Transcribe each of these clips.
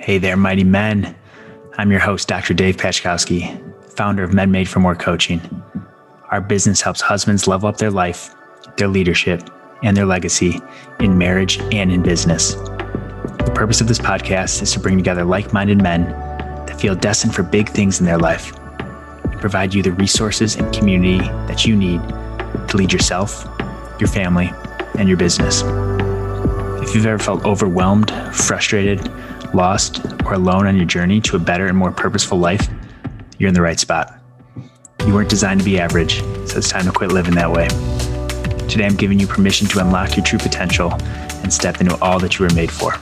Hey there, mighty men. I'm your host, Dr. Dave Pachkowski, founder of Men Made for More Coaching. Our business helps husbands level up their life, their leadership, and their legacy in marriage and in business. The purpose of this podcast is to bring together like minded men that feel destined for big things in their life and provide you the resources and community that you need to lead yourself, your family, and your business. If you've ever felt overwhelmed, frustrated, lost, or alone on your journey to a better and more purposeful life, you're in the right spot. You weren't designed to be average, so it's time to quit living that way. Today, I'm giving you permission to unlock your true potential and step into all that you were made for.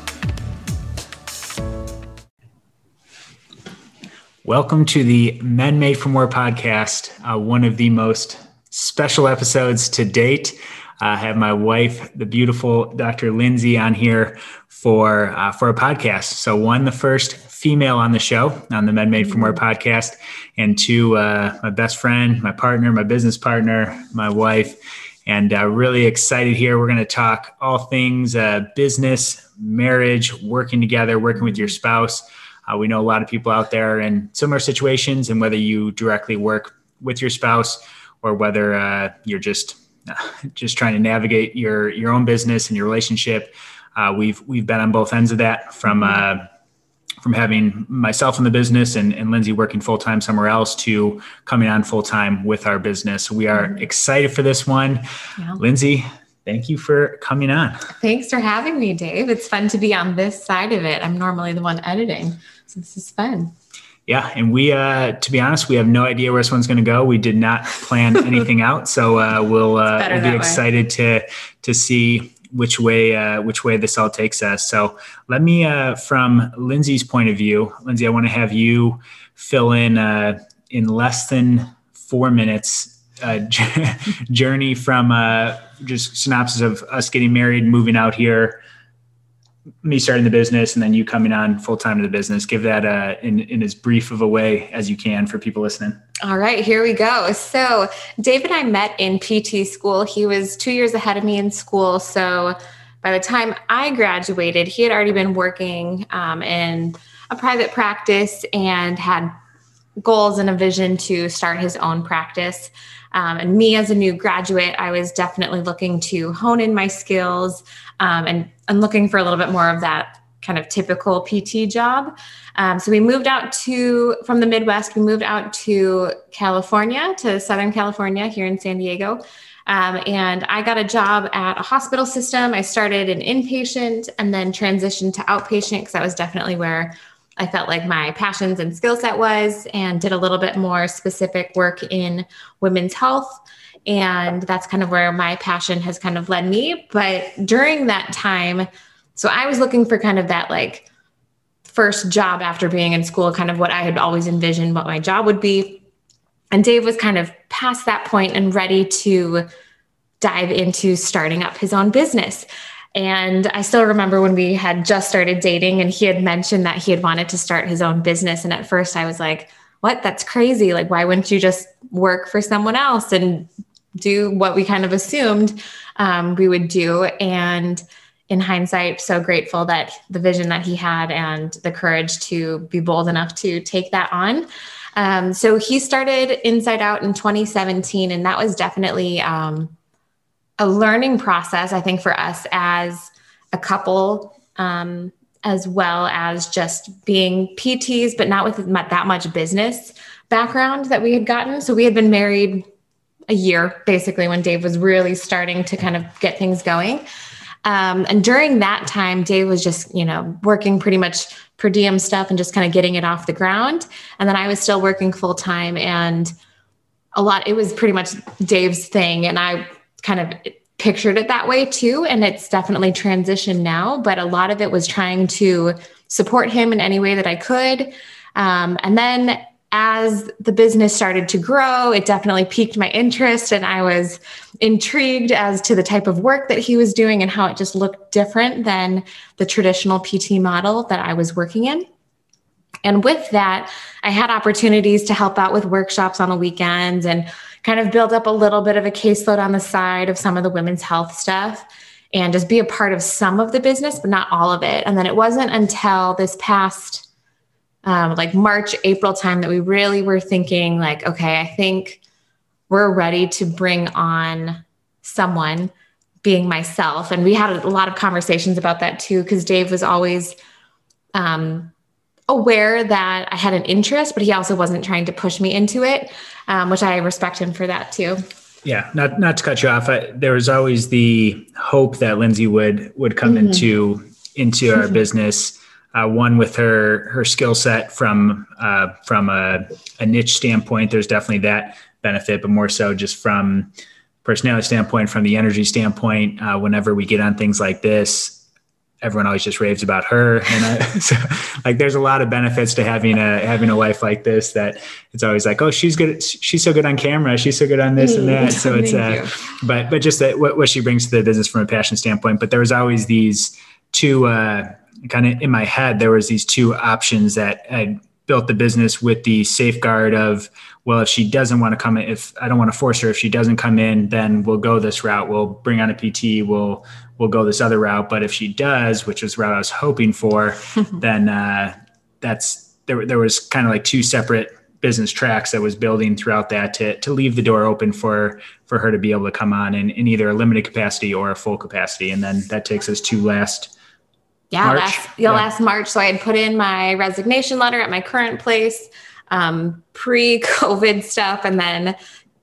Welcome to the Men Made for More podcast, uh, one of the most special episodes to date. I have my wife, the beautiful Dr. Lindsay, on here for uh, for a podcast. So one, the first female on the show on the Men Made for More mm-hmm. podcast, and two, uh, my best friend, my partner, my business partner, my wife, and uh, really excited here. We're going to talk all things uh, business, marriage, working together, working with your spouse. Uh, we know a lot of people out there in similar situations, and whether you directly work with your spouse or whether uh, you're just just trying to navigate your your own business and your relationship. Uh, we've we've been on both ends of that from uh, from having myself in the business and, and Lindsay working full time somewhere else to coming on full time with our business. We are mm-hmm. excited for this one. Yeah. Lindsay, thank you for coming on. Thanks for having me, Dave. It's fun to be on this side of it. I'm normally the one editing, so this is fun. Yeah, and we, uh, to be honest, we have no idea where this one's going to go. We did not plan anything out, so uh, we'll, uh, we'll be excited to to see which way uh, which way this all takes us. So let me, uh, from Lindsay's point of view, Lindsay, I want to have you fill in uh, in less than four minutes uh, journey from uh, just synopsis of us getting married, moving out here, me starting the business and then you coming on full time to the business. Give that uh, in, in as brief of a way as you can for people listening. All right, here we go. So, Dave and I met in PT school. He was two years ahead of me in school. So, by the time I graduated, he had already been working um, in a private practice and had goals and a vision to start his own practice. Um, and me, as a new graduate, I was definitely looking to hone in my skills um, and, and looking for a little bit more of that kind of typical PT job. Um, so we moved out to from the Midwest. We moved out to California, to Southern California, here in San Diego. Um, and I got a job at a hospital system. I started an inpatient and then transitioned to outpatient because that was definitely where I felt like my passions and skill set was, and did a little bit more specific work in women's health. And that's kind of where my passion has kind of led me. But during that time, so I was looking for kind of that like first job after being in school, kind of what I had always envisioned what my job would be. And Dave was kind of past that point and ready to dive into starting up his own business. And I still remember when we had just started dating and he had mentioned that he had wanted to start his own business. And at first I was like, what? That's crazy. Like, why wouldn't you just work for someone else and do what we kind of assumed um, we would do. And in hindsight, so grateful that the vision that he had and the courage to be bold enough to take that on. Um, so he started Inside Out in 2017, and that was definitely um, a learning process, I think, for us as a couple, um, as well as just being PTs, but not with that much business background that we had gotten. So we had been married a year basically when Dave was really starting to kind of get things going. Um, and during that time, Dave was just, you know, working pretty much per diem stuff and just kind of getting it off the ground. And then I was still working full time and a lot, it was pretty much Dave's thing. And I kind of pictured it that way too. And it's definitely transitioned now, but a lot of it was trying to support him in any way that I could. Um, and then as the business started to grow, it definitely piqued my interest. And I was intrigued as to the type of work that he was doing and how it just looked different than the traditional PT model that I was working in. And with that, I had opportunities to help out with workshops on the weekends and kind of build up a little bit of a caseload on the side of some of the women's health stuff. and just be a part of some of the business, but not all of it. And then it wasn't until this past um, like March, April time that we really were thinking, like, okay, I think we're ready to bring on someone being myself. And we had a lot of conversations about that too, because Dave was always um, aware that I had an interest, but he also wasn't trying to push me into it, um, which I respect him for that too. Yeah, not not to cut you off. I, there was always the hope that Lindsay would would come mm-hmm. into into our mm-hmm. business. Uh, one with her her skill set from uh, from a, a niche standpoint. There's definitely that benefit, but more so just from personality standpoint, from the energy standpoint. Uh, whenever we get on things like this, everyone always just raves about her. And I, so like there's a lot of benefits to having a having a wife like this that it's always like oh she's good she's so good on camera. She's so good on this and that. So it's uh but but just that what, what she brings to the business from a passion standpoint. But there was always these two uh kind of in my head there was these two options that I built the business with the safeguard of well if she doesn't want to come in if i don't want to force her if she doesn't come in then we'll go this route we'll bring on a pt we'll we'll go this other route. But if she does, which was route I was hoping for, then uh, that's there. There was kind of like two separate business tracks that was building throughout that to to leave the door open for for her to be able to come on in, in either a limited capacity or a full capacity. And then that takes us to last. Yeah, March. last yeah, yeah. last March. So I had put in my resignation letter at my current place, um, pre-COVID stuff, and then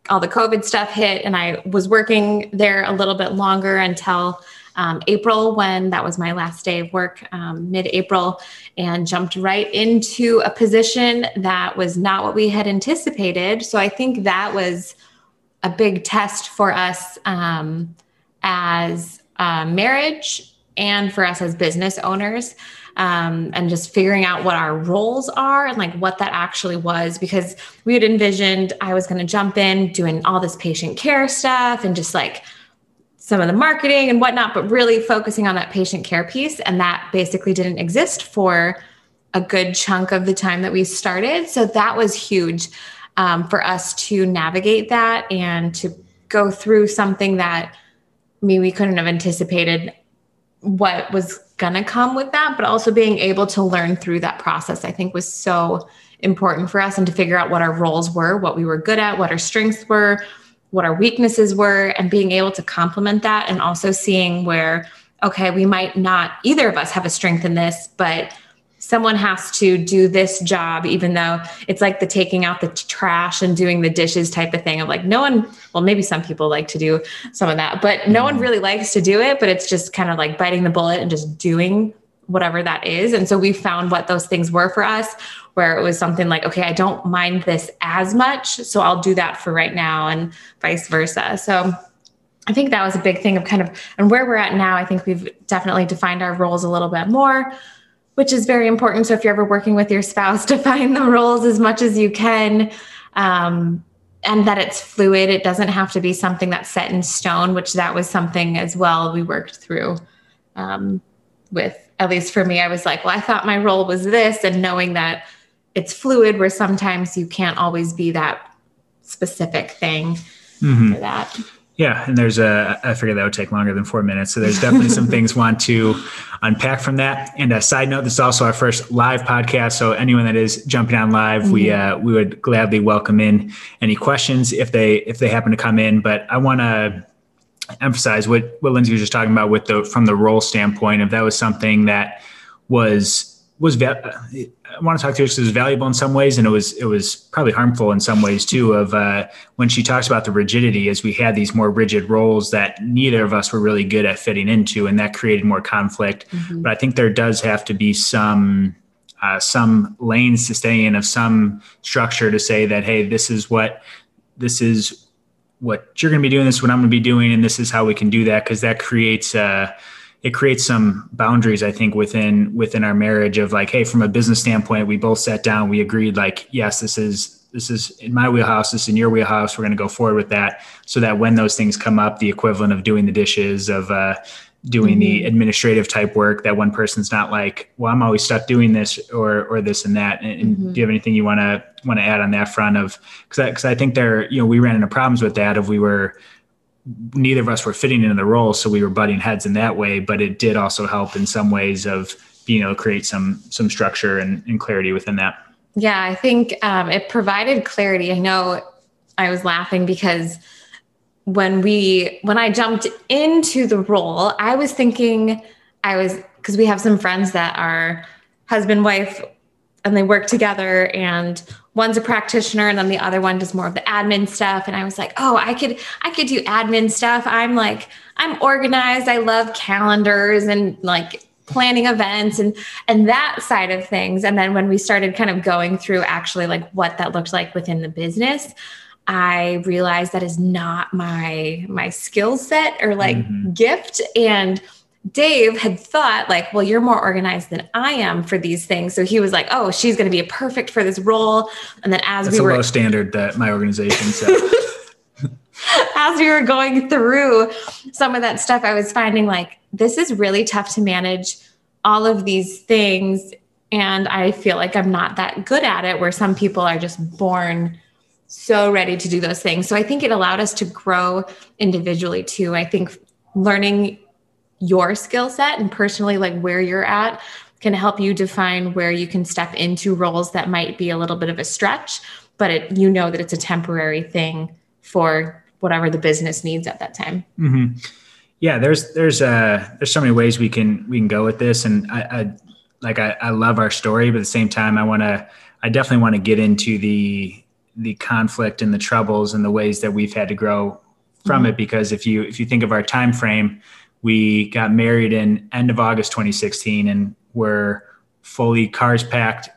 all the COVID stuff hit, and I was working there a little bit longer until um, April when that was my last day of work, um, mid April, and jumped right into a position that was not what we had anticipated. So I think that was a big test for us um, as marriage and for us as business owners. Um, and just figuring out what our roles are and like what that actually was because we had envisioned I was going to jump in doing all this patient care stuff and just like some of the marketing and whatnot, but really focusing on that patient care piece. And that basically didn't exist for a good chunk of the time that we started. So that was huge um, for us to navigate that and to go through something that I mean, we couldn't have anticipated what was going to come with that, but also being able to learn through that process, I think was so important for us and to figure out what our roles were, what we were good at, what our strengths were, what our weaknesses were and being able to complement that and also seeing where okay we might not either of us have a strength in this but someone has to do this job even though it's like the taking out the trash and doing the dishes type of thing of like no one well maybe some people like to do some of that but no one mm-hmm. really likes to do it but it's just kind of like biting the bullet and just doing whatever that is and so we found what those things were for us where it was something like, okay, I don't mind this as much. So I'll do that for right now and vice versa. So I think that was a big thing of kind of, and where we're at now, I think we've definitely defined our roles a little bit more, which is very important. So if you're ever working with your spouse, define the roles as much as you can. Um, and that it's fluid. It doesn't have to be something that's set in stone, which that was something as well we worked through um, with, at least for me, I was like, well, I thought my role was this, and knowing that it's fluid where sometimes you can't always be that specific thing mm-hmm. for that. Yeah, and there's a I figured that would take longer than four minutes. So there's definitely some things want to unpack from that. And a side note, this is also our first live podcast. So anyone that is jumping on live, mm-hmm. we uh, we would gladly welcome in any questions if they if they happen to come in. But I want to emphasize what what Lindsay was just talking about with the from the role standpoint. If that was something that was was want to talk to you because it was valuable in some ways, and it was it was probably harmful in some ways too. Of uh, when she talks about the rigidity, as we had these more rigid roles that neither of us were really good at fitting into, and that created more conflict. Mm-hmm. But I think there does have to be some uh, some lanes to stay in, of some structure to say that hey, this is what this is what you're going to be doing. This is what I'm going to be doing, and this is how we can do that because that creates. Uh, it creates some boundaries i think within within our marriage of like hey from a business standpoint we both sat down we agreed like yes this is this is in my wheelhouse this is in your wheelhouse we're going to go forward with that so that when those things come up the equivalent of doing the dishes of uh, doing mm-hmm. the administrative type work that one person's not like well i'm always stuck doing this or or this and that and, mm-hmm. do you have anything you want to want to add on that front of because I, cause I think there you know we ran into problems with that if we were neither of us were fitting into the role, so we were butting heads in that way. But it did also help in some ways of being able to create some some structure and, and clarity within that. Yeah, I think um, it provided clarity. I know I was laughing because when we when I jumped into the role, I was thinking I was because we have some friends that are husband wife and they work together and one's a practitioner and then the other one does more of the admin stuff. And i was like oh i could i could do admin stuff. I'm like i'm organized. I love calendars and like planning events and and that side of things. And then when we started kind of going through actually like what that looked like within the business i realized that is not my my skill set or like mm-hmm. gift. And Dave had thought like, well, you're more organized than I am for these things. So he was like, oh, she's going to be perfect for this role. And then as That's we were low standard that my organization set. as we were going through some of that stuff, I was finding like, this is really tough to manage all of these things. And I feel like I'm not that good at it, where some people are just born so ready to do those things. So I think it allowed us to grow individually too. I think learning your skill set and personally like where you're at can help you define where you can step into roles that might be a little bit of a stretch but it, you know that it's a temporary thing for whatever the business needs at that time mm-hmm. yeah there's there's uh there's so many ways we can we can go with this and i, I like I, I love our story but at the same time i want to i definitely want to get into the the conflict and the troubles and the ways that we've had to grow from mm-hmm. it because if you if you think of our time frame we got married in end of August 2016 and were fully cars packed,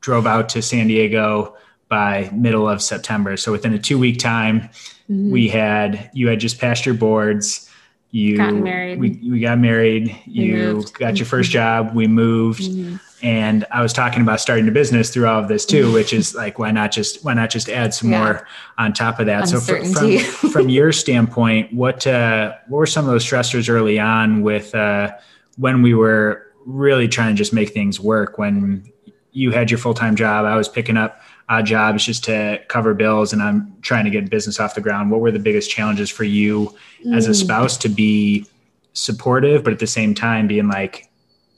drove out to San Diego by middle of September. So within a two week time, mm-hmm. we had you had just passed your boards. You got married. We, we got married. We you moved. got your first job. We moved. Mm-hmm and i was talking about starting a business through all of this too which is like why not just why not just add some yeah. more on top of that so from, from your standpoint what uh, what were some of those stressors early on with uh, when we were really trying to just make things work when you had your full-time job i was picking up odd jobs just to cover bills and i'm trying to get business off the ground what were the biggest challenges for you mm. as a mm. spouse to be supportive but at the same time being like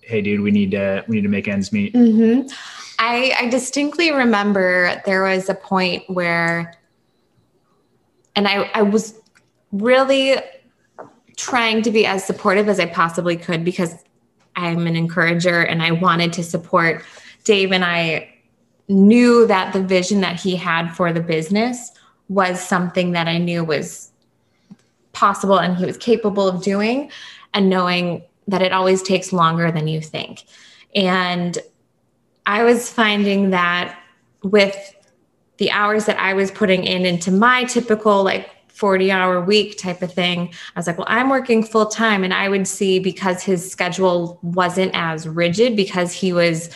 hey dude we need to we need to make ends meet mm-hmm. I, I distinctly remember there was a point where and I, I was really trying to be as supportive as I possibly could because I'm an encourager and I wanted to support Dave and I knew that the vision that he had for the business was something that I knew was possible and he was capable of doing and knowing that it always takes longer than you think. And I was finding that with the hours that I was putting in into my typical like 40 hour week type of thing, I was like, well, I'm working full time. And I would see because his schedule wasn't as rigid because he was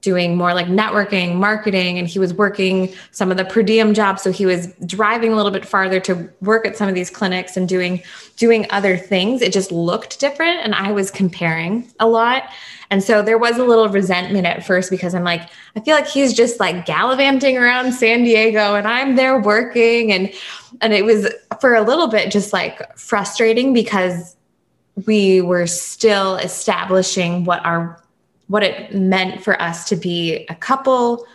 doing more like networking, marketing, and he was working some of the per diem jobs. So he was driving a little bit farther to work at some of these clinics and doing doing other things. It just looked different, and I was comparing a lot. And so there was a little resentment at first because I'm like, I feel like he's just like gallivanting around San Diego and I'm there working and and it was for a little bit just like frustrating because we were still establishing what our what it meant for us to be a couple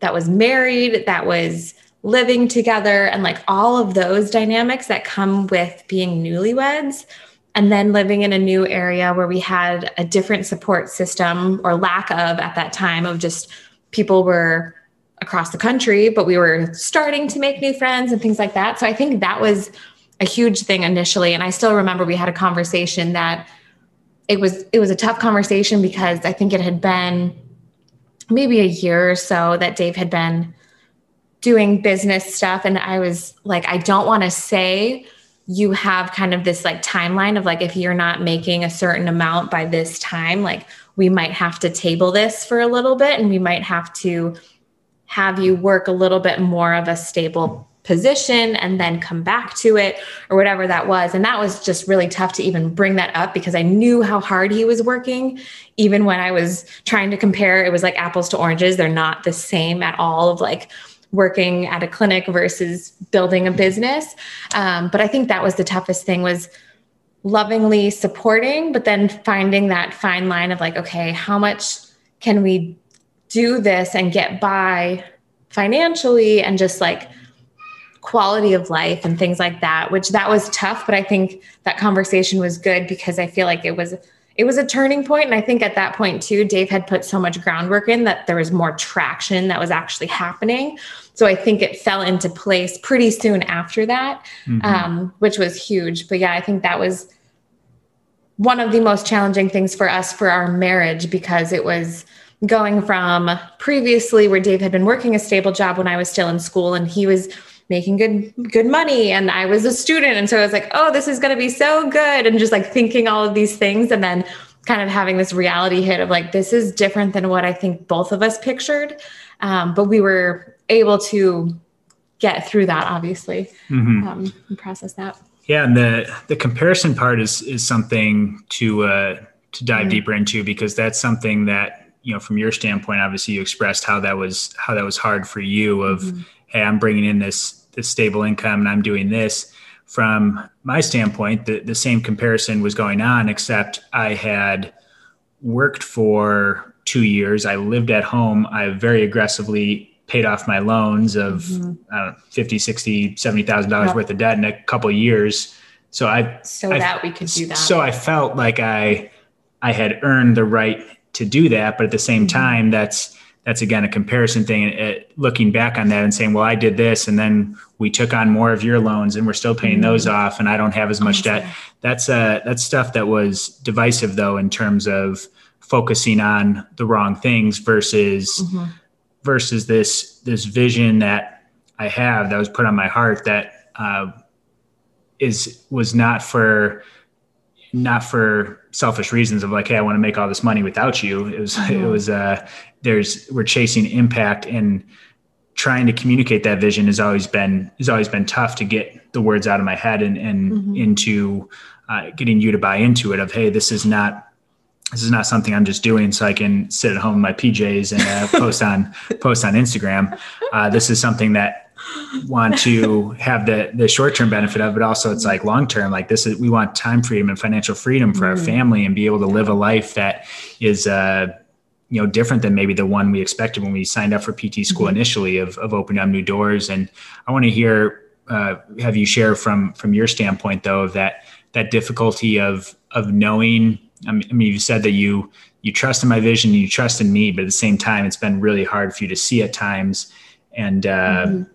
that was married, that was living together, and like all of those dynamics that come with being newlyweds. And then living in a new area where we had a different support system or lack of at that time of just people were across the country, but we were starting to make new friends and things like that. So I think that was a huge thing initially. And I still remember we had a conversation that it was it was a tough conversation because I think it had been maybe a year or so that Dave had been doing business stuff. And I was like I don't want to say you have kind of this like timeline of like if you're not making a certain amount by this time like we might have to table this for a little bit and we might have to have you work a little bit more of a stable position and then come back to it or whatever that was. And that was just really tough to even bring that up because I knew how hard he was working. Even when I was trying to compare, it was like apples to oranges. They're not the same at all of like working at a clinic versus building a business. Um, but I think that was the toughest thing was lovingly supporting, but then finding that fine line of like, okay, how much can we do this and get by financially and just like quality of life and things like that, which that was tough, but I think that conversation was good because I feel like it was it was a turning point. And i think at that point too dave had put so much groundwork in that there was more traction that was actually happening. So i think it fell into place pretty soon after that mm-hmm. um, which was huge. But yeah i think that was one of the most challenging things for us for our marriage because it was going from previously where dave had been working a stable job when i was still in school and he was making good good money and I was a student and so I was like, "Oh, this is going to be so good." And just like thinking all of these things and then kind of having this reality hit of like this is different than what I think both of us pictured. Um, but we were able to get through that obviously mm-hmm. um, and process that. Yeah, and the the comparison part is is something to uh, to dive mm-hmm. deeper into because that's something that you know from your standpoint obviously you expressed how that was how that was hard for you of mm-hmm. hey i'm bringing in this this stable income and I'm doing this. From my standpoint, the, the same comparison was going on, except I had worked for two years. I lived at home. I very aggressively paid off my loans of mm-hmm. Know, 50, 60, $70,000 yep. worth of debt in a couple of years. So I, so I, that we could do that. So I felt like I, I had earned the right to do that. But at the same mm-hmm. time, that's, that's again a comparison thing. It, looking back on that and saying, well, I did this, and then we took on more of your loans, and we're still paying mm-hmm. those off, and I don't have as much debt. That's uh, that's stuff that was divisive, though, in terms of focusing on the wrong things versus mm-hmm. versus this this vision that I have that was put on my heart that uh, is was not for not for selfish reasons of like, hey, I want to make all this money without you. It was mm-hmm. it was uh there's we're chasing impact and trying to communicate that vision has always been has always been tough to get the words out of my head and and mm-hmm. into uh, getting you to buy into it of hey this is not this is not something I'm just doing so I can sit at home in my PJs and uh, post on post on Instagram. Uh, this is something that want to have the the short term benefit of, but also it's like long term. Like this is we want time freedom and financial freedom for mm-hmm. our family and be able to live a life that is uh, you know different than maybe the one we expected when we signed up for PT school mm-hmm. initially of of opening up new doors. And I want to hear uh, have you share from from your standpoint though of that that difficulty of of knowing. I mean, you said that you you trust in my vision, you trust in me, but at the same time, it's been really hard for you to see at times. And uh, mm-hmm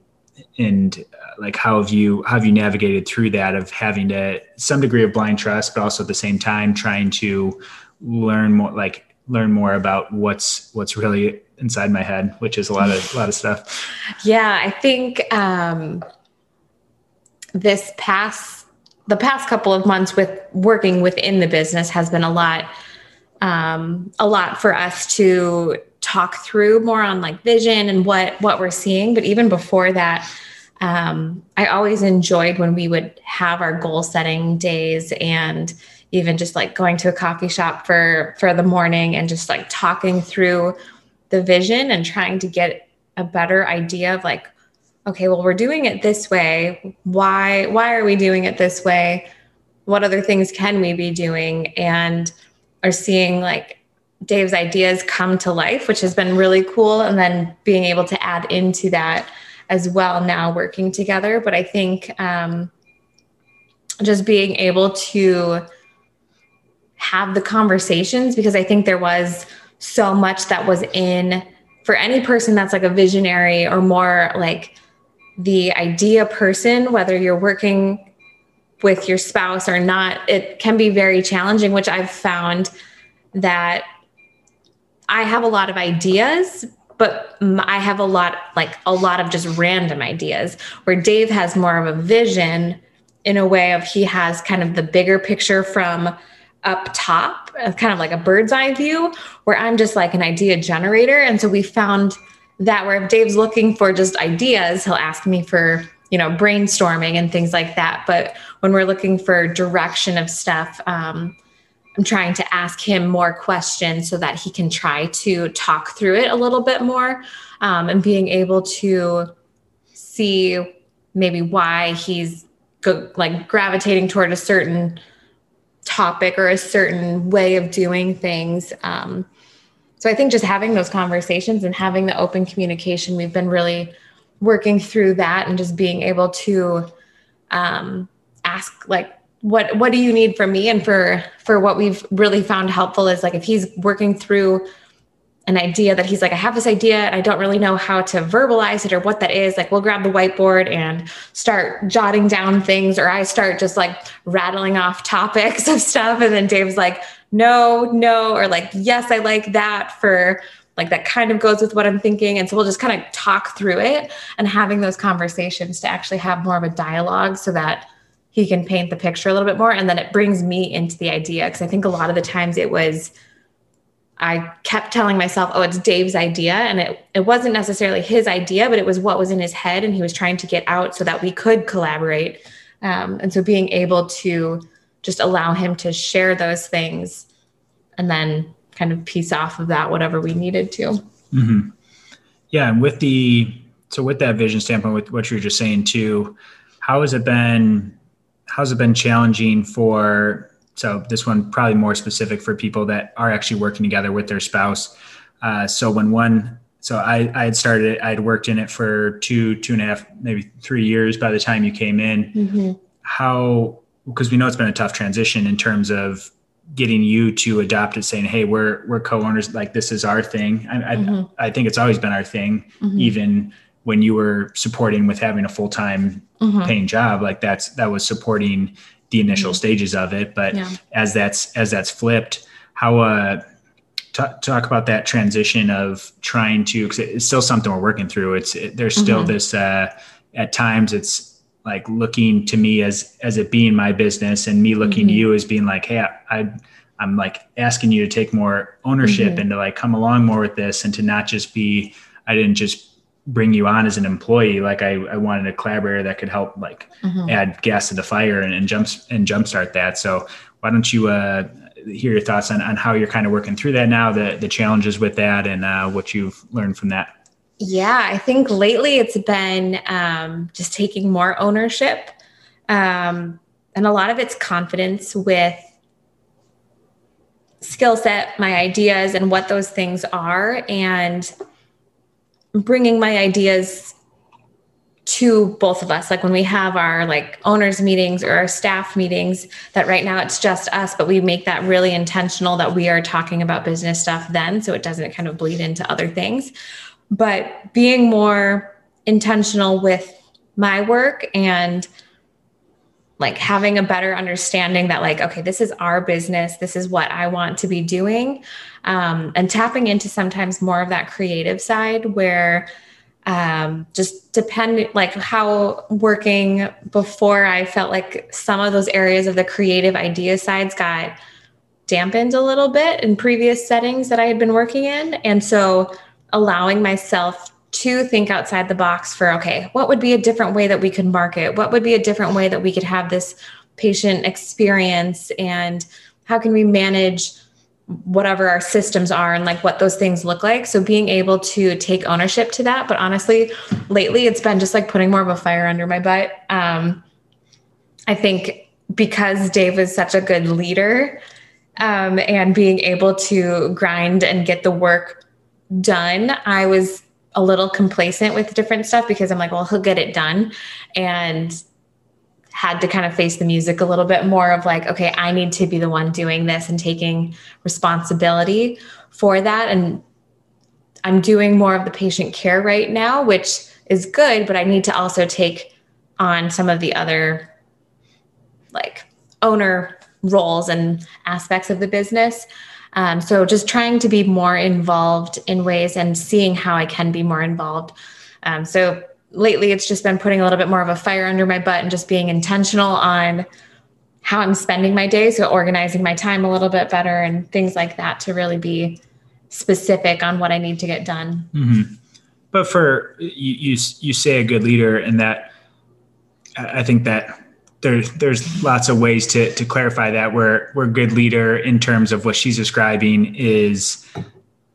and uh, like how have you how have you navigated through that of having to some degree of blind trust but also at the same time trying to learn more like learn more about what's what's really inside my head which is a lot of a lot of stuff. Yeah i think um this past the past couple of months with working within the business has been a lot um a lot for us to talk through more on like vision and what what we're seeing. But even before that um, i always enjoyed when we would have our goal setting days and even just like going to a coffee shop for for the morning and just like talking through the vision and trying to get a better idea of like okay well we're doing it this way. Why why are we doing it this way? What other things can we be doing? And are seeing like Dave's ideas come to life, which has been really cool. And then being able to add into that as well now working together. But I think um, just being able to have the conversations because I think there was so much that was in for any person that's like a visionary or more like the idea person, whether you're working with your spouse or not, it can be very challenging, which I've found that I have a lot of ideas, but I have a lot, like a lot of just random ideas, where Dave has more of a vision in a way of he has kind of the bigger picture from up top, uh, kind of like a bird's eye view, where I'm just like an idea generator. And so we found that where if Dave's looking for just ideas, he'll ask me for, you know, brainstorming and things like that. But when we're looking for direction of stuff, um, I'm trying to ask him more questions so that he can try to talk through it a little bit more um, and being able to see maybe why he's go, like gravitating toward a certain topic or a certain way of doing things. Um, so I think just having those conversations and having the open communication, we've been really working through that and just being able to um, ask like what what do you need from me and for for what we've really found helpful is like if he's working through an idea that he's like, I have this idea and I don't really know how to verbalize it or what that is. Like, we'll grab the whiteboard and start jotting down things, or I start just like rattling off topics of stuff. And then Dave's like, no, no, or like, yes, I like that for like that kind of goes with what I'm thinking. And so we'll just kind of talk through it and having those conversations to actually have more of a dialogue so that he can paint the picture a little bit more. And then it brings me into the idea. Cause I think a lot of the times it was, I kept telling myself, oh, it's Dave's idea. And it, it wasn't necessarily his idea, but it was what was in his head. And he was trying to get out so that we could collaborate. Um, and so being able to just allow him to share those things and then kind of piece off of that, whatever we needed to. Mm-hmm. Yeah. And with the, so with that vision standpoint, with what you were just saying too, how has it been, how's it been challenging for so this one probably more specific for people that are actually working together with their spouse. Uh, so when one, so I, I had started, it I had worked in it for two, two and a half, maybe three years by the time you came in. Mm-hmm. How, because we know it's been a tough transition in terms of getting you to adopt it, saying, "Hey, we're we're co-owners. Like this is our thing." I mm-hmm. I, I, think it's always been our thing, mm-hmm. even when you were supporting with having a full time mm-hmm. paying job. Like that's that was supporting the initial mm-hmm. stages of it. But yeah. as that's as that's flipped, how uh, t- talk about that transition of trying to because it's still something we're working through. It's it, there's still mm-hmm. this uh, at times it's like looking to me as as it being my business and me looking mm-hmm. to you as being like, hey, I, I I'm like asking you to take more ownership mm-hmm. and to like come along more with this and to not just be I didn't just bring you on as an employee like i, I wanted a collaborator that could help like mm-hmm. add gas to the fire and, and jumps and jumpstart that so why don't you uh, hear your thoughts on, on how you're kind of working through that now the the challenges with that and uh, what you've learned from that yeah i think lately it's been um, just taking more ownership um, and a lot of it's confidence with skill set my ideas and what those things are and bringing my ideas to both of us. Like when we have our like owners meetings or our staff meetings that right now it's just us but we make that really intentional that we are talking about business stuff then so it doesn't kind of bleed into other things. But being more intentional with my work and like having a better understanding that like okay this is our business. This is what i want to be doing. Um, and tapping into sometimes more of that creative side where um, just depend like how working before i felt like some of those areas of the creative idea sides got dampened a little bit in previous settings that i had been working in. And so allowing myself to think outside the box for okay, what would be a different way that we could market? What would be a different way that we could have this patient experience? And how can we manage whatever our systems are and like what those things look like? So being able to take ownership to that. But honestly, lately it's been just like putting more of a fire under my butt. Um, I think because Dave is such a good leader um, and being able to grind and get the work done, I was a little complacent with different stuff because I'm like, well, he'll get it done. And had to kind of face the music a little bit more of like, okay, I need to be the one doing this and taking responsibility for that. And I'm doing more of the patient care right now, which is good, but I need to also take on some of the other like owner roles and aspects of the business. Um, so just trying to be more involved in ways and seeing how I can be more involved. Um, so lately, it's just been putting a little bit more of a fire under my butt and just being intentional on how I'm spending my day. So organizing my time a little bit better and things like that to really be specific on what I need to get done. Mm-hmm. But for you, you, you say a good leader, and that I think that there's there's lots of ways to to clarify that where where good leader in terms of what she's describing is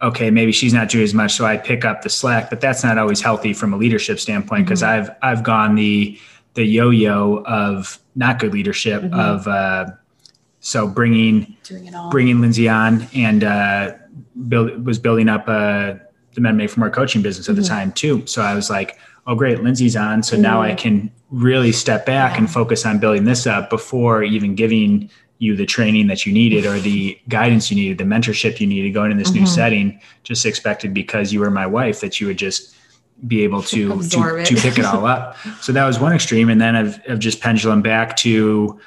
okay, maybe she's not doing as much, so I pick up the slack. But that's not always healthy from a leadership standpoint because mm-hmm. I've I've gone the the yo-yo of not good leadership mm-hmm. of uh, so bringing bringing Lindsay on and uh, build was building up uh, the Men Made for More coaching business at mm-hmm. the time too. So I was like, oh great, Lindsay's on, so now I mm-hmm. can really step back and focus on building this up before even giving you the training that you needed or the guidance you needed, the mentorship you needed going in this mm-hmm. new setting. Just expected because you were my wife that you would just be able to to, to, pick it all up. So that was one extreme, and then I've, I've just pendulum back to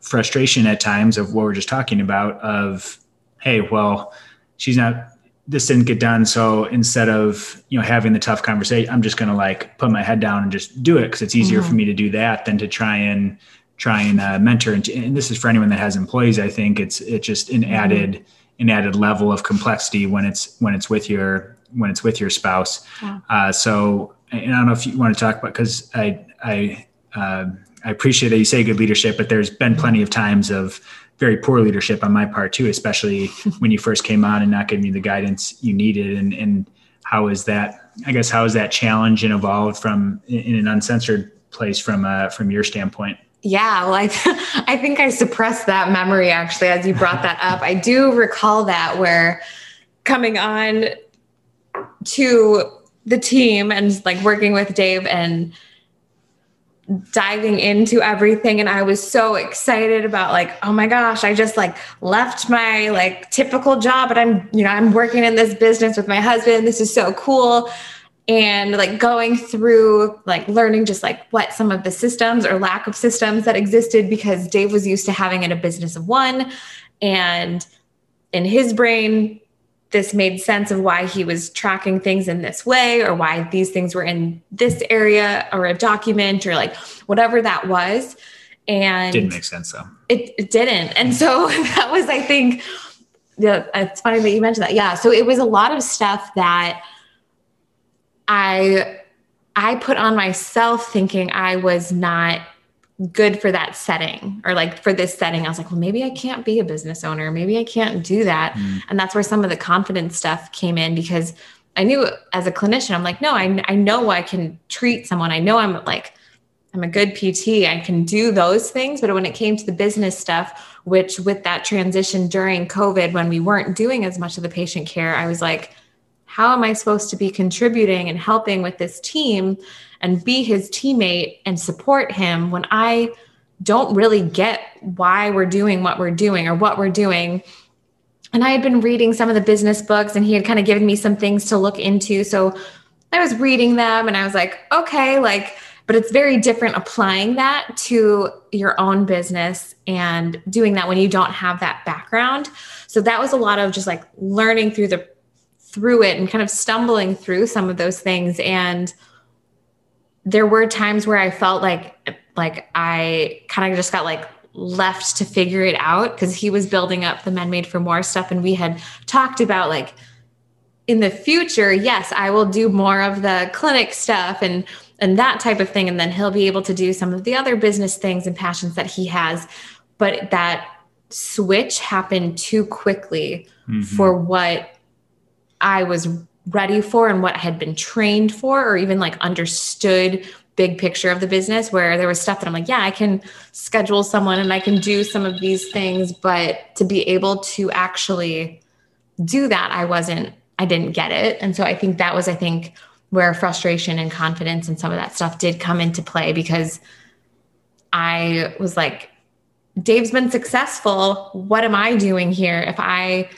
frustration at times of what we're just talking about. Of hey, well, she's not. This didn't get done, so instead of you know having the tough conversation, I'm just going to like put my head down and just do it because it's easier mm-hmm. for me to do that than to try and try and uh, mentor. And, and, this is for anyone that has employees. I think it's it's just an mm-hmm. added an added level of complexity when it's when it's with your when it's with your spouse. Yeah. Uh, so and I don't know if you want to talk about because I I uh, I appreciate that you say good leadership, but there's been plenty of times of very poor leadership on my part too, especially when you first came on and not giving you the guidance you needed. And and how is that? I guess how is that challenge and evolved from in an uncensored place from uh, from your standpoint? Yeah, well, I, I think I suppressed that memory actually as you brought that up. I do recall that where coming on to the team and like working with Dave and diving into everything and I was so excited about like oh my gosh I just like left my like typical job but I'm you know I'm working in this business with my husband. This is so cool. And like going through like learning just like what some of the systems or lack of systems that existed because Dave was used to having it a business of one. And in his brain this made sense of why he was tracking things in this way or why these things were in this area or a document or like whatever that was. And it didn't make sense though. It, it didn't. And so that was i think yeah it's funny that you mentioned that. Yeah so it was a lot of stuff that I I put on myself thinking I was not good for that setting or like for this setting. I was like, well, maybe I can't be a business owner. Maybe I can't do that. Mm. And that's where some of the confidence stuff came in because I knew as a clinician, I'm like, no, I, I know I can treat someone. I know I'm like, I'm a good PT. I can do those things. But when it came to the business stuff, which with that transition during COVID, when we weren't doing as much of the patient care, I was like, how am I supposed to be contributing and helping with this team and be his teammate and support him when I don't really get why we're doing what we're doing or what we're doing? And I had been reading some of the business books and he had kind of given me some things to look into. So I was reading them and I was like, okay, like, but it's very different applying that to your own business and doing that when you don't have that background. So that was a lot of just like learning through the through it and kind of stumbling through some of those things and there were times where I felt like like I kind of just got like left to figure it out because he was building up the men made for more stuff and we had talked about like in the future yes I will do more of the clinic stuff and and that type of thing and then he'll be able to do some of the other business things and passions that he has but that switch happened too quickly mm-hmm. for what I was ready for and what I had been trained for, or even like understood big picture of the business where there was stuff that I'm like, yeah, I can schedule someone and I can do some of these things, but to be able to actually do that, I wasn't, I didn't get it. And so I think that was, I think, where frustration and confidence and some of that stuff did come into play because I was like, Dave's been successful. What am I doing here? If I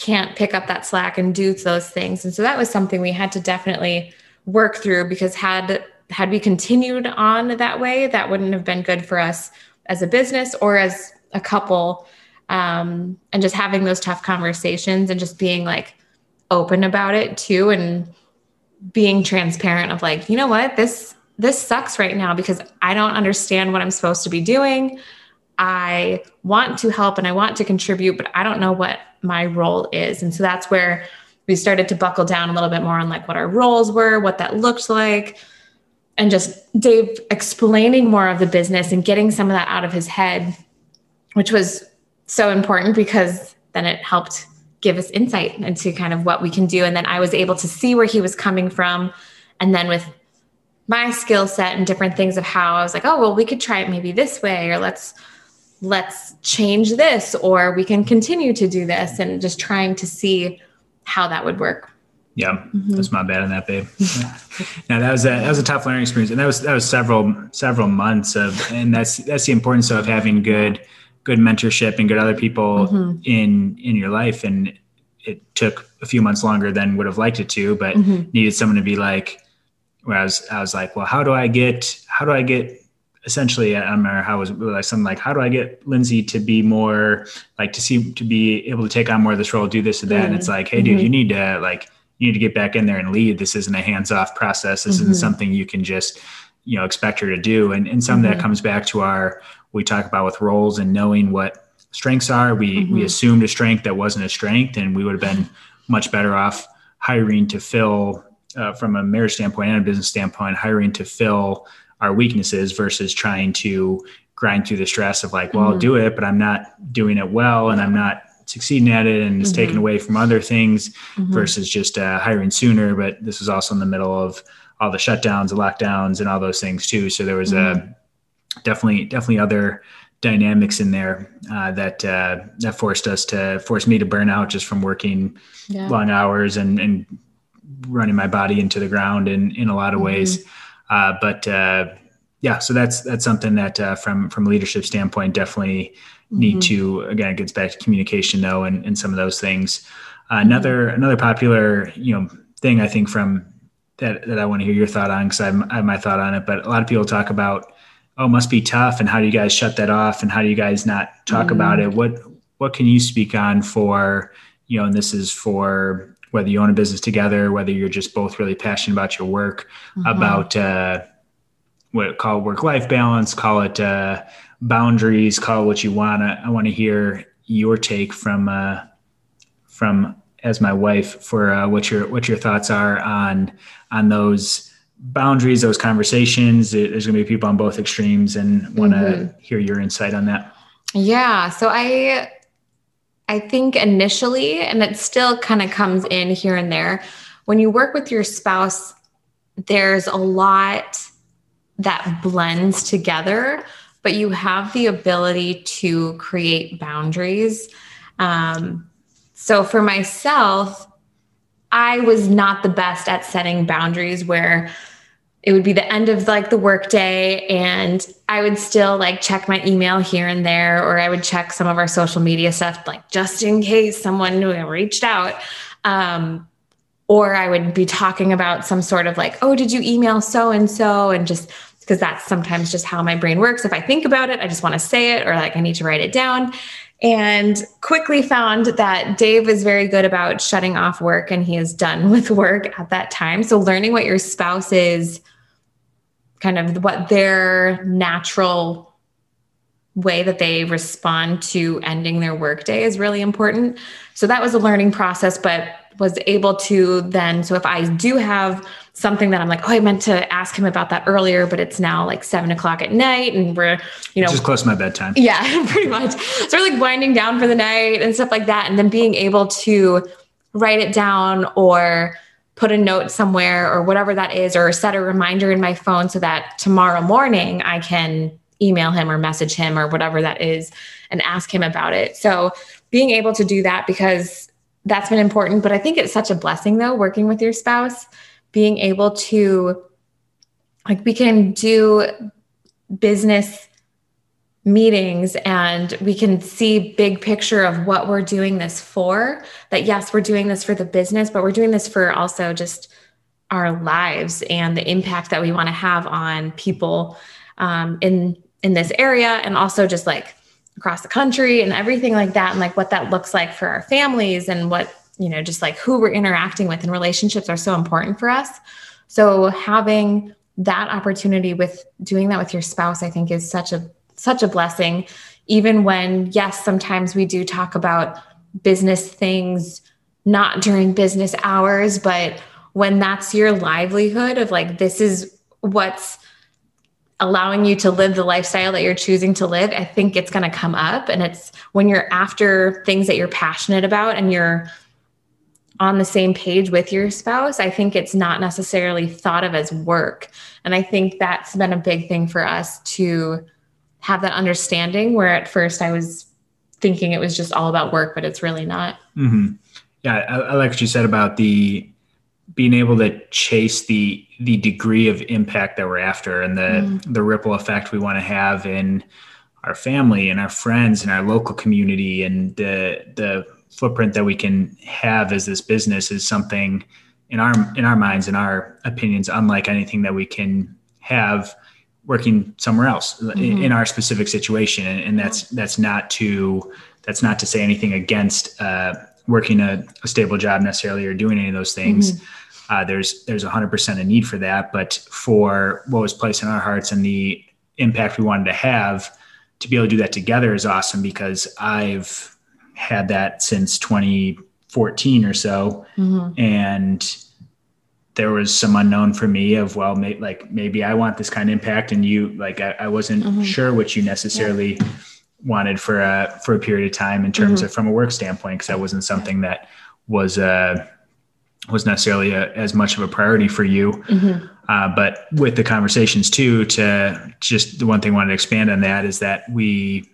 can't pick up that slack and do those things. And so that was something we had to definitely work through because had had we continued on that way, that wouldn't have been good for us as a business or as a couple. Um, and just having those tough conversations and just being like open about it too and being transparent of like, you know what, this this sucks right now because I don't understand what I'm supposed to be doing. I want to help and I want to contribute, but I don't know what my role is. And so that's where we started to buckle down a little bit more on like what our roles were, what that looked like, and just Dave explaining more of the business and getting some of that out of his head, which was so important because then it helped give us insight into kind of what we can do. And then I was able to see where he was coming from. And then with my skill set and different things of how I was like, oh, well, we could try it maybe this way, or let's let's change this, or we can continue to do this, and just trying to see how that would work. Yeah, mm-hmm. that's my bad on that, babe. now that was a that was a tough learning experience, and that was that was several several months of, and that's that's the importance of having good good mentorship and good other people mm-hmm. in in your life and it took a few months longer than would have liked it to but mm-hmm. needed someone to be like where I was I was like well how do I get how do I get essentially I don't remember how it was like something like how do I get Lindsay to be more like to see to be able to take on more of this role do this and that mm-hmm. and it's like hey dude you mm-hmm. need to like you need to get back in there and lead this isn't a hands-off process this isn't mm-hmm. something you can just you know expect her to do and, and some of that mm-hmm. comes back to our we talk about with roles and knowing what strengths are. We mm-hmm. we assumed a strength that wasn't a strength, and we would have been much better off hiring to fill uh, from a marriage standpoint and a business standpoint, hiring to fill our weaknesses versus trying to grind through the stress of like, well, mm-hmm. I'll do it, but I'm not doing it well, and I'm not succeeding at it, and it's mm-hmm. taken away from other things mm-hmm. versus just uh, hiring sooner. But this was also in the middle of all the shutdowns, the lockdowns, and all those things too. So there was a mm-hmm definitely definitely other dynamics in there uh, that uh, that forced us to force me to burn out just from working yeah. long hours and, and running my body into the ground in in a lot of mm-hmm. ways. Uh, but uh, yeah, so that's that's something that uh, from from a leadership standpoint definitely need mm-hmm. to again it gets back to communication though and, and some of those things. Uh, mm-hmm. another another popular you know thing I think from that that I want to hear your thought on because I have my thought on it, but a lot of people talk about oh must be tough and how do you guys shut that off and how do you guys not talk mm. about it what what can you speak on for you know and this is for whether you own a business together whether you're just both really passionate about your work mm-hmm. about uh, what call work life balance call it uh, boundaries call it what you want i want to hear your take from uh, from as my wife for uh, what your what your thoughts are on on those boundaries, those conversations. There's going to be people on both extremes, and want to mm-hmm. hear your insight on that. Yeah. So I, I think initially, and it still kind of comes in here and there. When you work with your spouse, there's a lot that blends together, but you have the ability to create boundaries. Um, so for myself, I was not the best at setting boundaries where it would be the end of like the workday and I would still like check my email here and there, or I would check some of our social media stuff, like just in case someone reached out. Um, or I would be talking about some sort of like, oh, did you email so and so? And just because that's sometimes just how my brain works. If I think about it, I just want to say it or like I need to write it down. And quickly found that Dave is very good about shutting off work and he is done with work at that time. So, learning what your spouse is kind of what their natural way that they respond to ending their workday is really important. So that was a learning process, but was able to then. So if I do have something that I'm like, oh, I meant to ask him about that earlier, but it's now like seven o'clock at night and we're, you know, just close to my bedtime. Yeah, pretty much. So we're like winding down for the night and stuff like that. And then being able to write it down or put a note somewhere or whatever that is, or set a reminder in my phone so that tomorrow morning I can email him or message him or whatever that is and ask him about it. So being able to do that because that's been important. But I think it's such a blessing though, working with your spouse, being able to like we can do business meetings and we can see big picture of what we're doing this for that yes we're doing this for the business but we're doing this for also just our lives and the impact that we want to have on people um, in in this area and also just like across the country and everything like that and like what that looks like for our families and what you know just like who we're interacting with and relationships are so important for us. So having that opportunity with doing that with your spouse i think is such a such a blessing, even when, yes, sometimes we do talk about business things not during business hours, but when that's your livelihood of like, this is what's allowing you to live the lifestyle that you're choosing to live, I think it's going to come up. And it's when you're after things that you're passionate about and you're on the same page with your spouse, I think it's not necessarily thought of as work. And I think that's been a big thing for us to have that understanding where at first I was thinking it was just all about work, but it's really not. Mm-hmm. Yeah, I, I, like what you said about the being able to chase the the degree of impact that we're after and the mm. the ripple effect we want to have in our family and our friends and our local community and the the footprint that we can have as this business is something in our in our minds in our opinions unlike anything that we can have working somewhere else mm-hmm. in, in, our specific situation and, and, that's that's not to that's not to say anything against uh, working a, a, stable job necessarily or doing any of those things mm-hmm. uh, there's there's 100% a need for that but for what was placed in our hearts and the impact we wanted to have to be able to do that together is awesome because i've had that since 2014 or so. Mm-hmm. And there was some unknown for me of, well, may, like maybe I want this kind of impact. And you, like, I, I wasn't mm-hmm. sure what you necessarily yeah. Wanted for a, for a period of time in terms mm-hmm. of from a work standpoint, because that wasn't something that was, uh, was necessarily a, as much of a priority for you. Mm-hmm. Uh, but with the conversations too, to just the one thing I wanted to expand on that is that we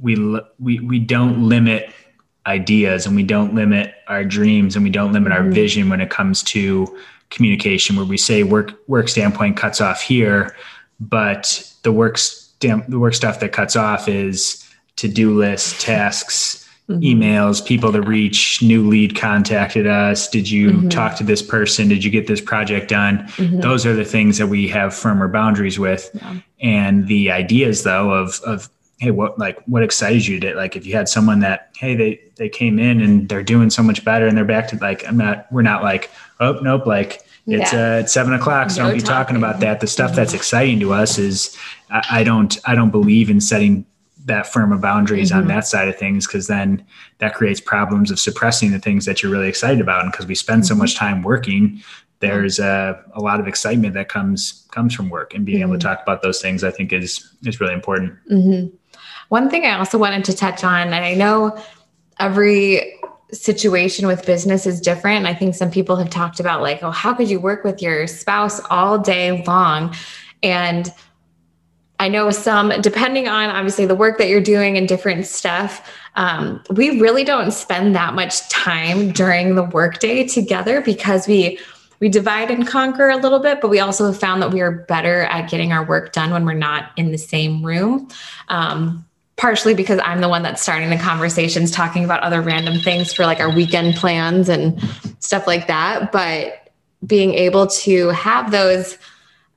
we we we don't limit ideas and we don't limit our dreams and we don't limit our mm-hmm. vision when it comes to communication where we say work work standpoint cuts off here but the work stamp the work stuff that cuts off is to-do lists tasks mm-hmm. emails people to reach new lead contacted us did you mm-hmm. talk to this person did you get this project done mm-hmm. those are the things that we have firmer boundaries with yeah. and the ideas though of of hey what like what excited you to like if you had someone that hey they they came in and they're doing so much better and they're back to like i'm not we're not like oh nope like it's yeah. uh it's seven o'clock so no don't be talking. talking about that the stuff that's exciting to us is I, I don't i don't believe in setting that firm of boundaries mm-hmm. on that side of things because then that creates problems of suppressing the things that you're really excited about and because we spend mm-hmm. so much time working there's a, a lot of excitement that comes comes from work and being mm-hmm. able to mm-hmm. talk about those things i think is is really important mm-hmm. One thing I also wanted to touch on, and I know every situation with business is different. And I think some people have talked about, like, oh, how could you work with your spouse all day long? And I know some, depending on obviously the work that you're doing and different stuff, um, we really don't spend that much time during the workday together because we we divide and conquer a little bit, but we also have found that we are better at getting our work done when we're not in the same room. Um, partially because I'm the one that's starting the conversations talking about other random things for like our weekend plans and stuff like that. But being able to have those,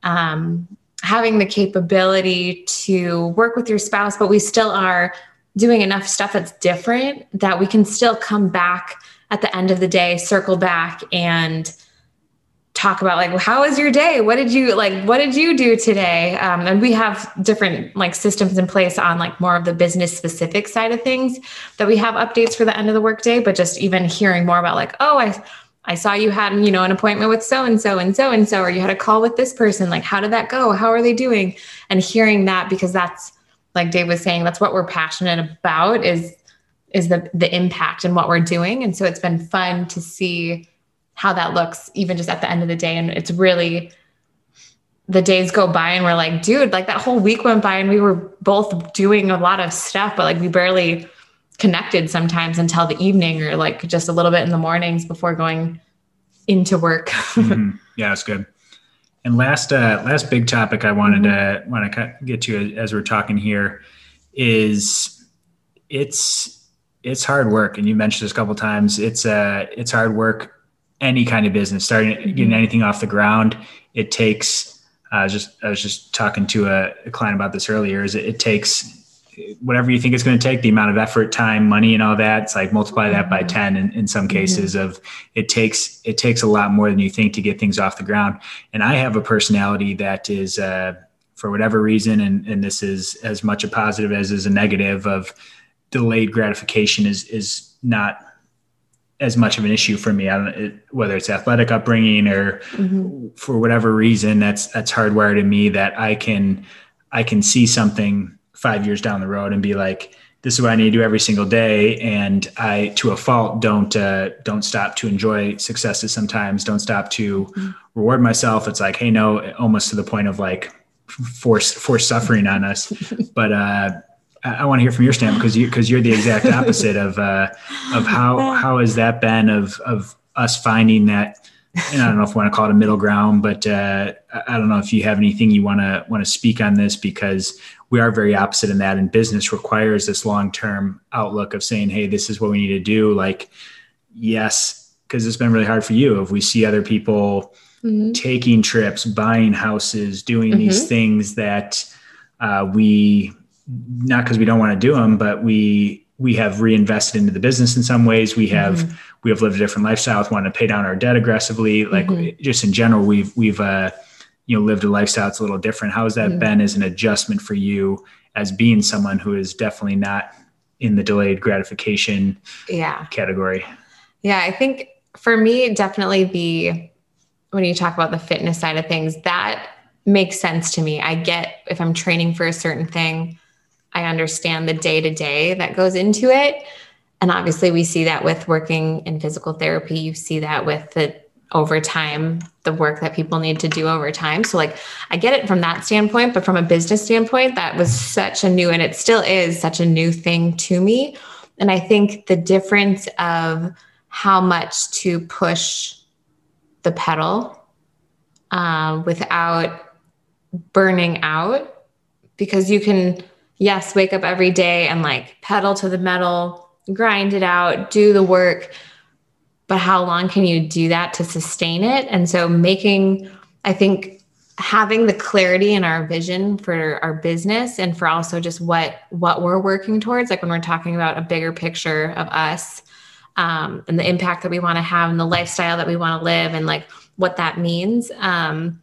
um, having the capability to work with your spouse, but we still are doing enough stuff that's different that we can still come back at the end of the day, circle back and talk about like how was your day? What did you like what did you do today? Um, and we have different like systems in place on like more of the business specific side of things that we have updates for the end of the workday but just even hearing more about like oh i i saw you had you know an appointment with so and so and so and so or you had a call with this person. Like how did that go? How are they doing? And hearing that because that's like dave was saying that's what we're passionate about is is the the impact and what we're doing. And so it's been fun to see how that looks even just at the end of the day. And it's really the days go by and we're like dude like that whole week went by and we were both doing a lot of stuff but like we barely connected sometimes until the evening or like just a little bit in the mornings before going into work. Mm-hmm. yeah it's good. And last uh last big topic i wanted mm-hmm. to want to get to as we're talking here is it's it's hard work. And you mentioned this a couple times. It's uh it's hard work any kind of business, starting mm-hmm. getting anything off the ground, it takes. I was just I was just talking to a, a client about this earlier. Is it, it, takes whatever you think it's going to take, the amount of effort, time, money, and all that. It's like multiply that by mm-hmm. ten. In, in some mm-hmm. cases, mm-hmm. of it takes it takes a lot more than you think to get things off the ground. And I have a personality that is. Uh, for whatever reason, and, and this is as much a positive as is a negative of delayed gratification is is not as much of an issue for me. I don't it, whether it's athletic upbringing or mm-hmm. for whatever reason that's that's hardwired in me that I can I can see something five years down the road and be like, this is what I need to do every single day. And I, to a fault, don't uh, don't stop to enjoy successes. Sometimes don't stop to mm-hmm. reward myself. It's like, hey, no, almost to the point of like force force suffering on us. but uh, I, want to hear from your standpoint because you because you're the exact opposite of uh, of how how has that been of of us finding that. And I don't know if we want to call it a middle ground, but uh, I don't know if you have anything you want to want to speak on this because we are very opposite in that and business requires this long-term outlook of saying hey this is what we need to do like yes because it's been really hard for you if we see other people mm-hmm. taking trips buying houses doing mm-hmm. these things that uh, we not because we don't want to do them but we we have reinvested into the business in some ways we have mm-hmm. we have lived a different lifestyle want to pay down our debt aggressively like mm-hmm. just in general we've we've uh, you know lived a lifestyle that's a little different how has that mm-hmm. been as an adjustment for you as being someone who is definitely not in the delayed gratification yeah category yeah i think for me definitely the when you talk about the fitness side of things that makes sense to me i get if i'm training for a certain thing i understand the day to day that goes into it. And obviously we see that with working in physical therapy. You see that with the over time the work that people need to do over time so like i get it from that standpoint but from a business standpoint that was such a new and it still is such a new thing to me. And i think the difference of how much to push the pedal uh, without burning out because you can yes wake up every day and like pedal to the metal grind it out do the work but how long can you do that to sustain it? And so making, I think, having the clarity in our vision for our business and for also just what what we're working towards like when we're talking about a bigger picture of us um, and the impact that we want to have and the lifestyle that we want to live and like what that means um,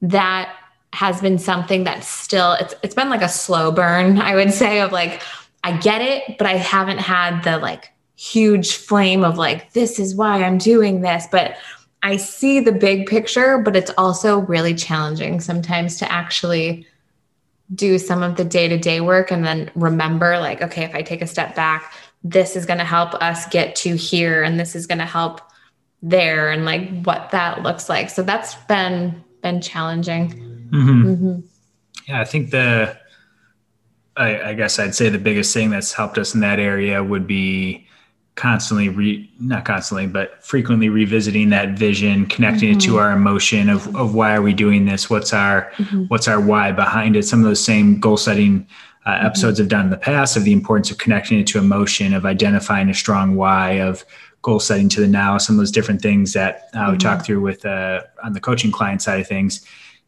that has been something that's still it's it's been like a slow burn i would say of like i get it but i haven't had the like huge flame of like, this is why I'm doing this. But I see the big picture, but it's also really challenging sometimes to actually do some of the day to day work and then remember, like, okay, if I take a step back, this is going to help us get to here and this is going to help there and like what that looks like. So that's been been challenging. Mm-hmm. Mm-hmm. Yeah, I think the I, I, guess I'd say the biggest thing that's helped us in that area would be constantly re not constantly but frequently revisiting that vision connecting mm-hmm. it to mm-hmm. our emotion of, of why are we doing this what's our mm-hmm. what's our why behind it some of those same goal setting uh, mm-hmm. episodes have done in the past of the importance of connecting it to emotion of identifying a strong why of goal setting to the now some of those different things that uh, we talk through with uh, on the coaching client side of things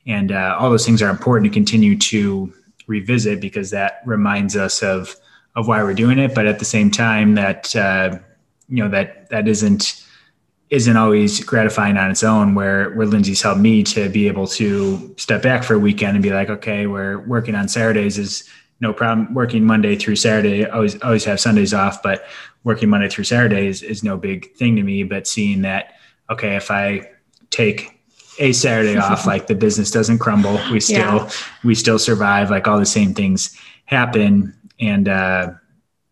and uh, all those things are important to continue to revisit because that reminds us of of why we're doing it, but at the same time, that uh, you know that that isn't isn't always gratifying on its own. Where where Lindsay's helped me to be able to step back for a weekend and be like, okay, we're working on Saturdays is no problem. Working Monday through Saturday, always always have Sundays off, but working Monday through Saturday is, is no big thing to me. But seeing that, okay, if I take a Saturday off, like the business doesn't crumble, we still yeah. we still survive. Like all the same things happen and uh,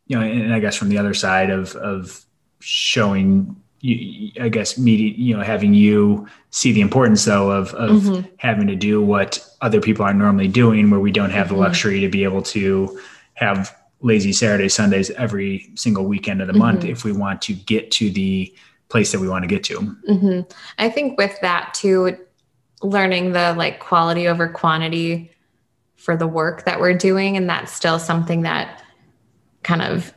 you know, and I guess from the other side of of showing you, I guess meeting, you know, having you see the importance though of of mm-hmm. having to do what other people are normally doing, where we don't have the mm-hmm. luxury to be able to have lazy Saturdays, Sundays every single weekend of the mm-hmm. month if we want to get to the place that we want to get to. Mm-hmm. I think with that too, learning the like quality over quantity for the work that we're doing. And that's still something that kind of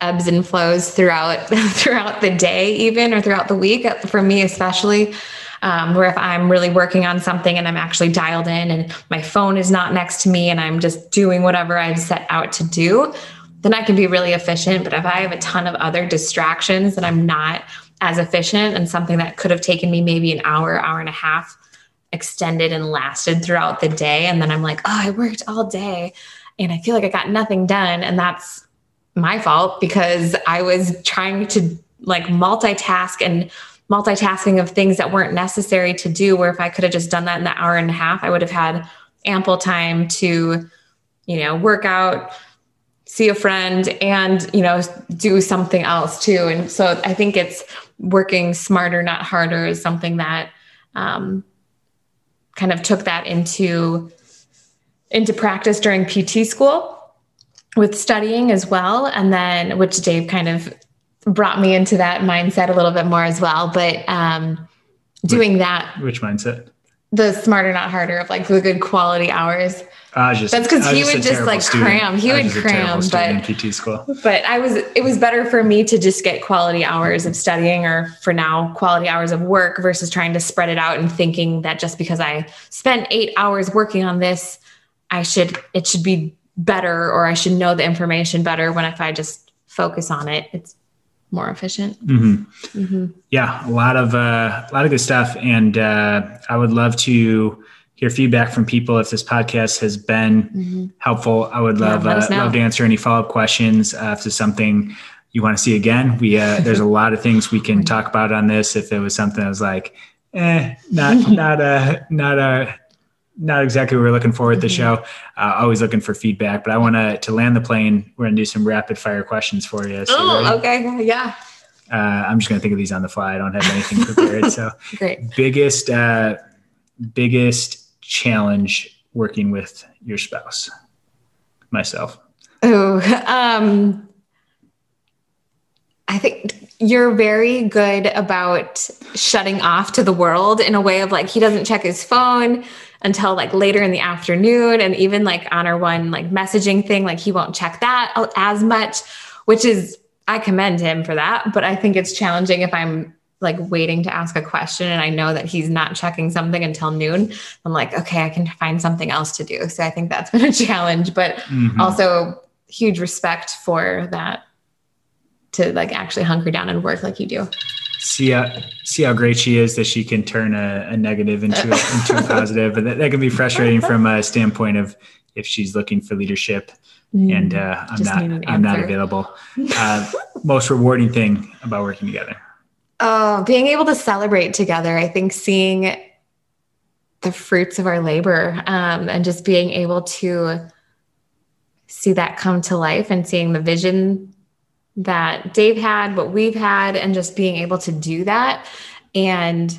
ebbs and flows throughout throughout the day even or throughout the week for me especially um, where if i'm really working on something and i'm actually dialed in and my phone is not next to me and i'm just doing whatever i've set out to do then i can be really efficient but if i have a ton of other distractions that i'm not as efficient and something that could have taken me maybe an hour hour and a half extended and lasted throughout the day. And then I'm like, oh, I worked all day and I feel like I got nothing done. And that's my fault because I was trying to like multitask and multitasking of things that weren't necessary to do. Where if I could have just done that in the hour and a half, I would have had ample time to, you know, work out, see a friend and you know do something else too. And so i think it's working smarter not harder is something that um, kind of took that into into practice during pt school with studying as well. And then which dave kind of brought me into that mindset a little bit more as well. But um, doing which, that which mindset? The smarter not harder of like the good quality hours I just, That's because he would just like student. cram. He would was just a terrible cram, but PT school. but I was it was better for me to just get quality hours of studying or for now quality hours of work versus trying to spread it out and thinking that just because I spent 8 hours working on this I should it should be better or I should know the information better when if I just focus on it it's more efficient. Mm-hmm. Mm-hmm. Yeah, a lot of uh, a lot of good stuff, and uh, I would love to hear feedback from people if this podcast has been Mm-hmm. helpful. I would love us uh, love to answer any follow up questions uh, if there's something you want to see again. We uh, there's a lot of things we can talk about on this. If it was something that was like, eh, not not a not a not exactly what we're looking for at the Mhm. show. Uh, always looking for feedback, but I want to to land the plane. We're gonna do some rapid fire questions for you. So ready? Oh, okay. Yeah. uh, I'm just gonna think of these on the fly. I don't have anything prepared. so Great. biggest uh, biggest challenge working with your spouse myself Oh, um, I think you're very good about shutting off to the world in a way of like he doesn't check his phone until like later in the afternoon, and even like on our one like messaging thing, like he won't check that as much, which is I commend him for that. But I think it's challenging if I'm like waiting to ask a question and I know that he's not checking something until noon. I'm like, okay, I can find something else to do. So I think that's been a challenge, but Mhm. also huge respect for that to like actually hunker down and work like you do. see how see how great she is that she can turn a, a negative into a, into a positive but that, that can be frustrating from a standpoint of if she's looking for leadership and uh, i'm Just not an i'm not available uh, most rewarding thing about working together Oh, being able to celebrate together. I think seeing the fruits of our labor um, and just being able to see that come to life and seeing the vision that Dave had, what we've had, and just being able to do that. And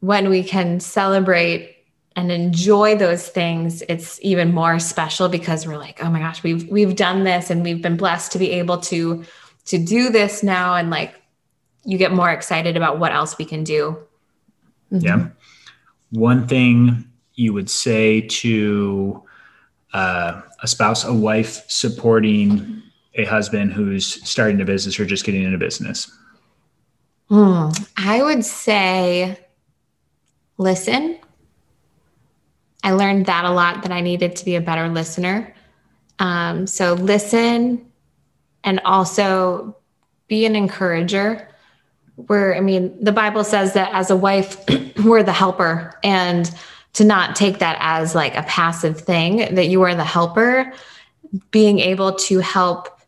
when we can celebrate and enjoy those things, it's even more special because we're like, oh my gosh, we've we've done this and we've been blessed to be able to to do this now and like you get more excited about what else we can do. Mhm. yeah one thing you would say to uh, a spouse a wife supporting a husband who's starting a business or just getting into business Hmm. I would say listen. I learned that a lot that I needed to be a better listener. Um, so listen and also be an encourager. Where, I mean, the Bible says that as a wife, we're the helper, and to not take that as like a passive thing, that you are the helper, being able to help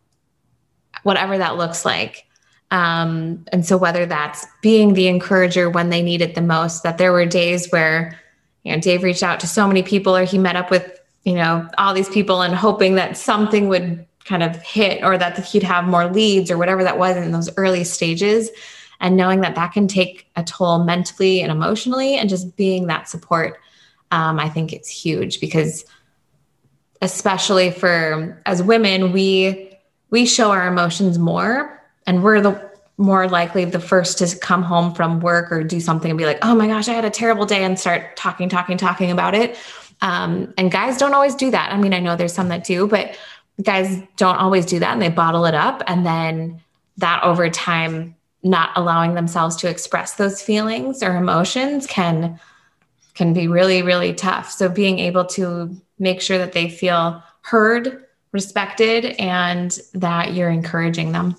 whatever that looks like. Um, and so whether that's being the encourager when they need it the most, that there were days where, you know, Dave reached out to so many people or he met up with, you know, all these people and hoping that something would kind of hit or that he'd have more leads or whatever that was in those early stages. And knowing that that can take a toll mentally and emotionally and just being that support, um, I think it's huge because especially for as women, we we show our emotions more and we're the more likely the first to come home from work or do something and be like, oh my gosh, I had a terrible day and start talking, talking, talking about it. Um, and guys don't always do that. I mean, I know there's some that do, but guys don't always do that and they bottle it up. And then that over time, not allowing themselves to express those feelings or emotions can can be really, really tough. So being able to make sure that they feel heard, respected, and that you're encouraging them.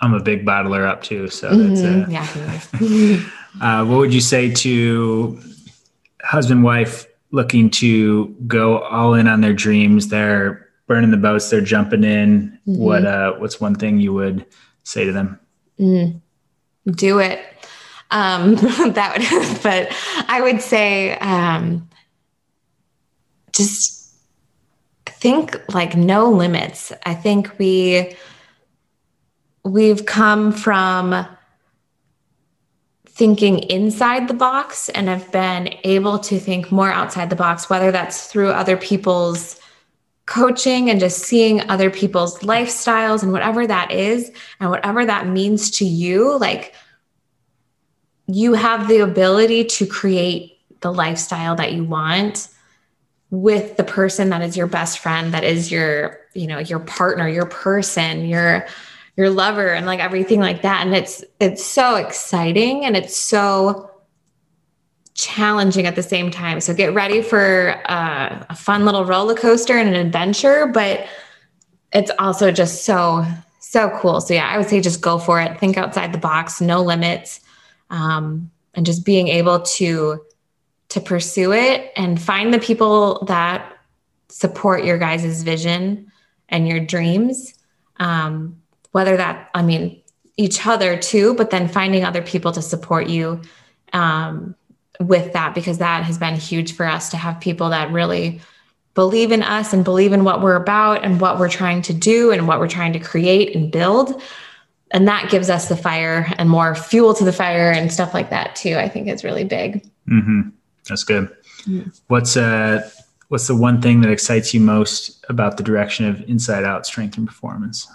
i'm a big bottler up too so that's Mhm. Yeah. Uh, what would you say to husband wife looking to go all in on their dreams? They're burning the boats. They're jumping in. Mhm. What uh, What's one thing you would say to them? Mm. Do it. Um, that would, but I would say, um, just think like no limits. I think we we've come from thinking inside the box and have been able to think more outside the box, whether that's through other people's coaching and just seeing other people's lifestyles and whatever that is, and whatever that means to you. Like, you have the ability to create the lifestyle that you want with the person that is your best friend that is your you know your partner your person your your lover and like everything like that and it's it's so exciting and it's so challenging at the same time. So get ready for uh, a fun little roller coaster and an adventure but it's also just so so cool. So yeah i would say just go for it. Think outside the box no limits um, and just being able to to pursue it and find the people that support your guys' vision and your dreams um, whether that, I mean, each other too, but then finding other people to support you um, with that, because that has been huge for us to have people that really believe in us and believe in what we're about and what we're trying to do and what we're trying to create and build. And that gives us the fire and more fuel to the fire and stuff like that too. I think is really big. Mm-hmm. That's good. Mm-hmm. What's uh, what's the one thing that excites you most about the direction of Inside Out Strength and Performance?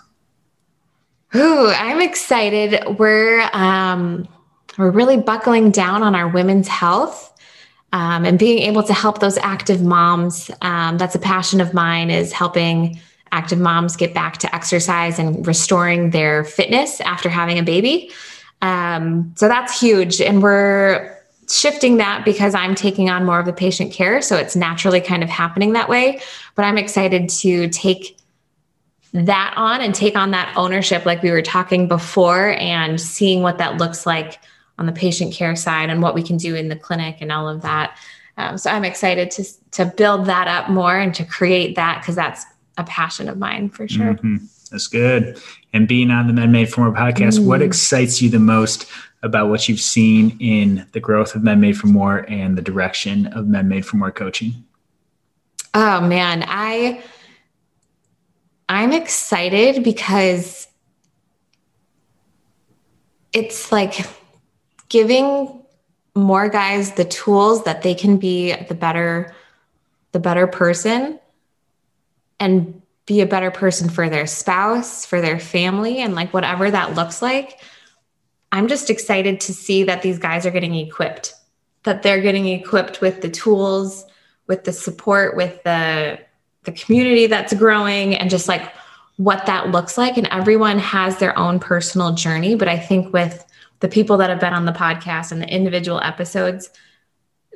Ooh, I'm excited. We're um, we're really buckling down on our women's health um, and being able to help those active moms. Um, that's a passion of mine. Is helping active moms get back to exercise and restoring their fitness after having a baby. Um, so that's huge, and we're shifting that because I'm taking on more of the patient care. So it's naturally kind of happening that way. But I'm excited to take that on and take on that ownership, like we were talking before, and seeing what that looks like on the patient care side and what we can do in the clinic and all of that. Um, so I'm excited to to build that up more and to create that because that's a passion of mine for sure. Mm-hmm. That's good. And being on the Men Made for More podcast, mm. what excites you the most about what you've seen in the growth of Men Made for More and the direction of Men Made for More coaching? Oh man, I I'm excited because it's like giving more guys the tools that they can be the better the better person and be a better person for their spouse, for their family and like whatever that looks like. I'm just excited to see that these guys are getting equipped, that they're getting equipped with the tools, with the support, with the the community that's growing and just like what that looks like. And everyone has their own personal journey. But I think with the people that have been on the podcast and the individual episodes,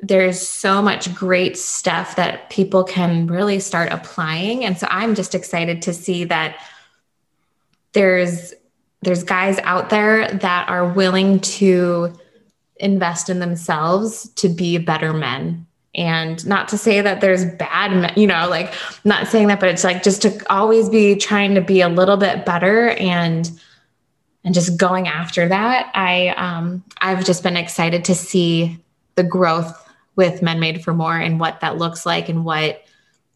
there's so much great stuff that people can really start applying. And so I'm just excited to see that there's there's guys out there that are willing to invest in themselves to be better men and not to say that there's bad you know like not saying that but it's like just to always be trying to be a little bit better and and just going after that i um i've just been excited to see the growth with men made for more and what that looks like and what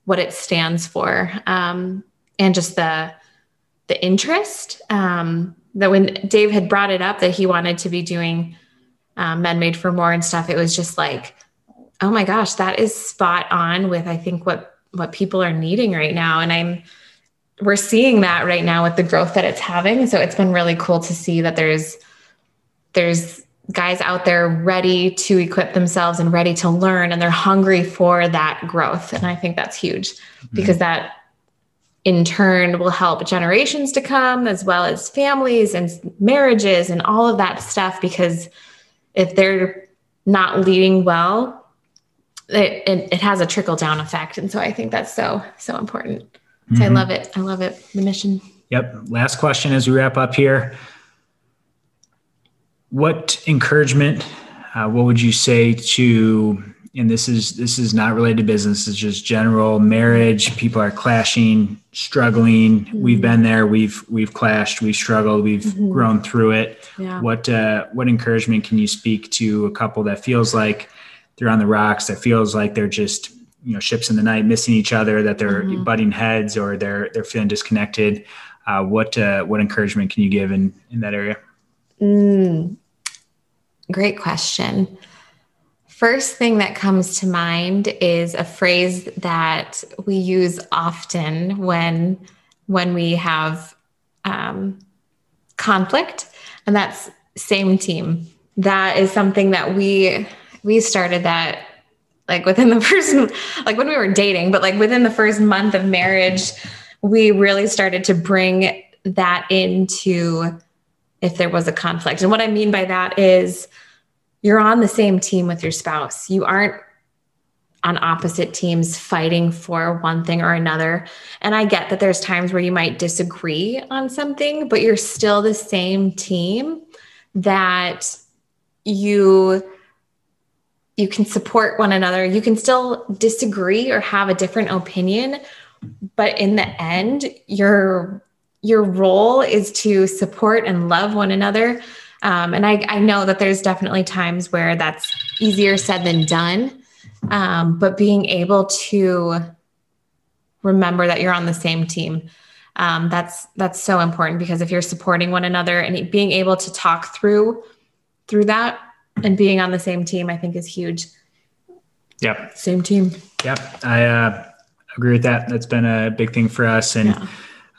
what it stands for um and just the the interest um that when dave had brought it up that he wanted to be doing um, men made for more and stuff it was just like oh my gosh, that is spot on with I think what what people are needing right now. And I'm we're seeing that right now with the growth that it's having. So it's been really cool to see that there's there's guys out there ready to equip themselves and ready to learn and they're hungry for that growth. And I think that's huge mm-hmm. because that in turn will help generations to come as well as families and marriages and all of that stuff because if they're not leading well it, it, it has a trickle down effect. And so I think that's so, so important. Mm-hmm. I love it. I love it. The mission. Yep. Last question as we wrap up here. What encouragement, uh, what would you say to, and this is, this is not related to business, it's just general marriage. People are clashing, struggling. Mm-hmm. We've been there. We've, we've clashed, we've struggled, we've mm-hmm. grown through it. Yeah. What, uh, what encouragement can you speak to a couple that feels like they're on the rocks that feels like they're just you know ships in the night, missing each other, that they're mm-hmm. butting heads or they're they're feeling disconnected. Uh, what uh, what encouragement can you give in in that area? Mm, great question. First thing that comes to mind is a phrase that we use often when when we have um, conflict, and that's same team. That is something that we we started that like within the first like when we were dating, but like within the first month of marriage, we really started to bring that into if there was a conflict. And what I mean by that is you're on the same team with your spouse. You aren't on opposite teams fighting for one thing or another. And I get that there's times where you might disagree on something, but you're still the same team that you you can support one another. You can still disagree or have a different opinion, but in the end, your your role is to support and love one another um, and I, I know that there's definitely times where that's easier said than done. Um, but being able to remember that you're on the same team, um, that's that's so important because if you're supporting one another and being able to talk through through that and being on the same team, I think is huge. Yep. Same team. Yep. I uh, agree with that. That's been a big thing for us. And yeah.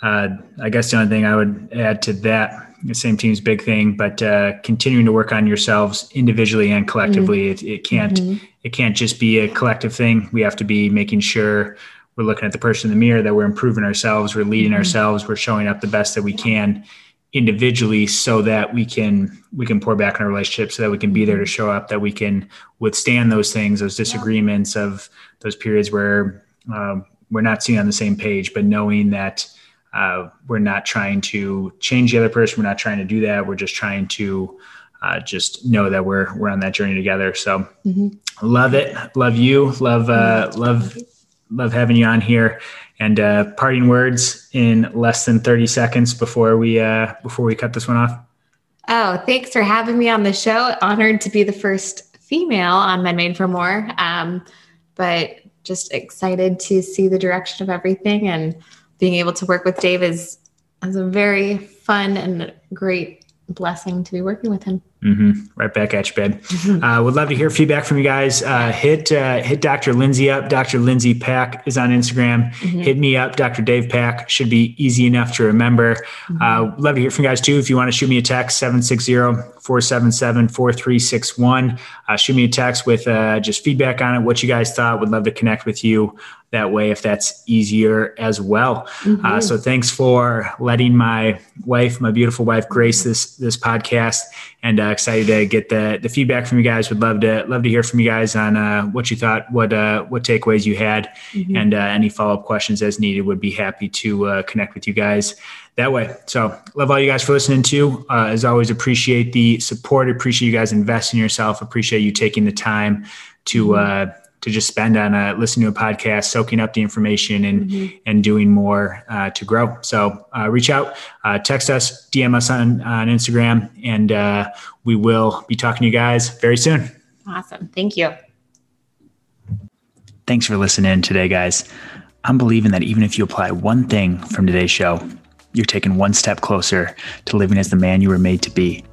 uh, I guess the only thing I would add to that the same team's big thing, but uh, continuing to work on yourselves individually and collectively. Mm-hmm. It, it, can't mm-hmm. it can't just be a collective thing. We have to be making sure we're looking at the person in the mirror, that we're improving ourselves, we're leading mm-hmm. ourselves, we're showing up the best that we can individually, so that we can we can pour back in our relationship, so that we can be there to show up, that we can withstand those things, those disagreements of those periods where um, we're not seeing on the same page, but knowing that uh, we're not trying to change the other person. We're not trying to do that. We're just trying to uh, just know that we're we're on that journey together. So mm-hmm. love it, love you, love uh, love love having you on here. And uh, parting words in less than thirty seconds before we uh, before we cut this one off. Oh, thanks for having me on the show. Honored to be the first female on Men Made for More. Um, but just excited to see the direction of everything and being able to work with Dave is, is a very fun and great blessing to be working with him. Mm-hmm. Right back at you, babe. Uh, would love to hear feedback from you guys. Uh, hit uh, hit Dr. Lindsay up. Dr. Lindsay Pack is on Instagram. Mm-hmm. Hit me up, Dr. Dave Pack. Should be easy enough to remember. Mm-hmm. Uh, love to hear from you guys too. If you want to shoot me a text, 760 477 4361. Uh, shoot me a text with uh, just feedback on it, what you guys thought. Would love to connect with you that way if that's easier as well. Mm-hmm. Uh, so thanks for letting my wife, my beautiful wife, grace this this podcast, and uh, excited to get the the feedback from you guys. Would love to love to hear from you guys on uh, what you thought, what uh, what takeaways you had, mm-hmm. and uh, any follow up questions as needed. Would be happy to uh, connect with you guys that way. So love all you guys for listening to. Uh, as always, appreciate the support. Appreciate you guys investing in yourself. Appreciate you taking the time to. Mm-hmm. Uh, to just spend on a listening to a podcast, soaking up the information, and mm-hmm. and doing more uh, to grow. So uh, reach out, uh, text us, DM us on on Instagram, and uh, we will be talking to you guys very soon. Awesome, thank you. Thanks for listening today, guys. I'm believing that even if you apply one thing from today's show, you're taking one step closer to living as the man you were made to be.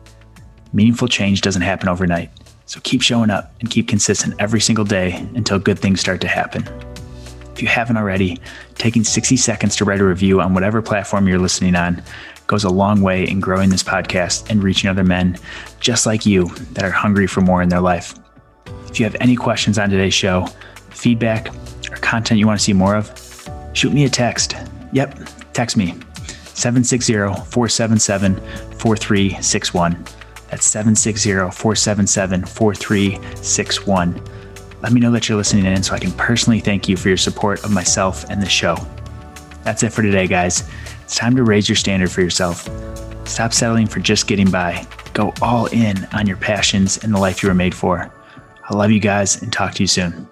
Meaningful change doesn't happen overnight. So keep showing up and keep consistent every single day until good things start to happen. If you haven't already, taking 60 seconds to write a review on whatever platform you're listening on goes a long way in growing this podcast and reaching other men just like you that are hungry for more in their life. If you have any questions on today's show, feedback, or content you want to see more of, shoot me a text. Yep, text me 760 477 4361. That's 760 477 4361. Let me know that you're listening in so I can personally thank you for your support of myself and the show. That's it for today, guys. It's time to raise your standard for yourself. Stop settling for just getting by. Go all in on your passions and the life you were made for. I love you guys and talk to you soon.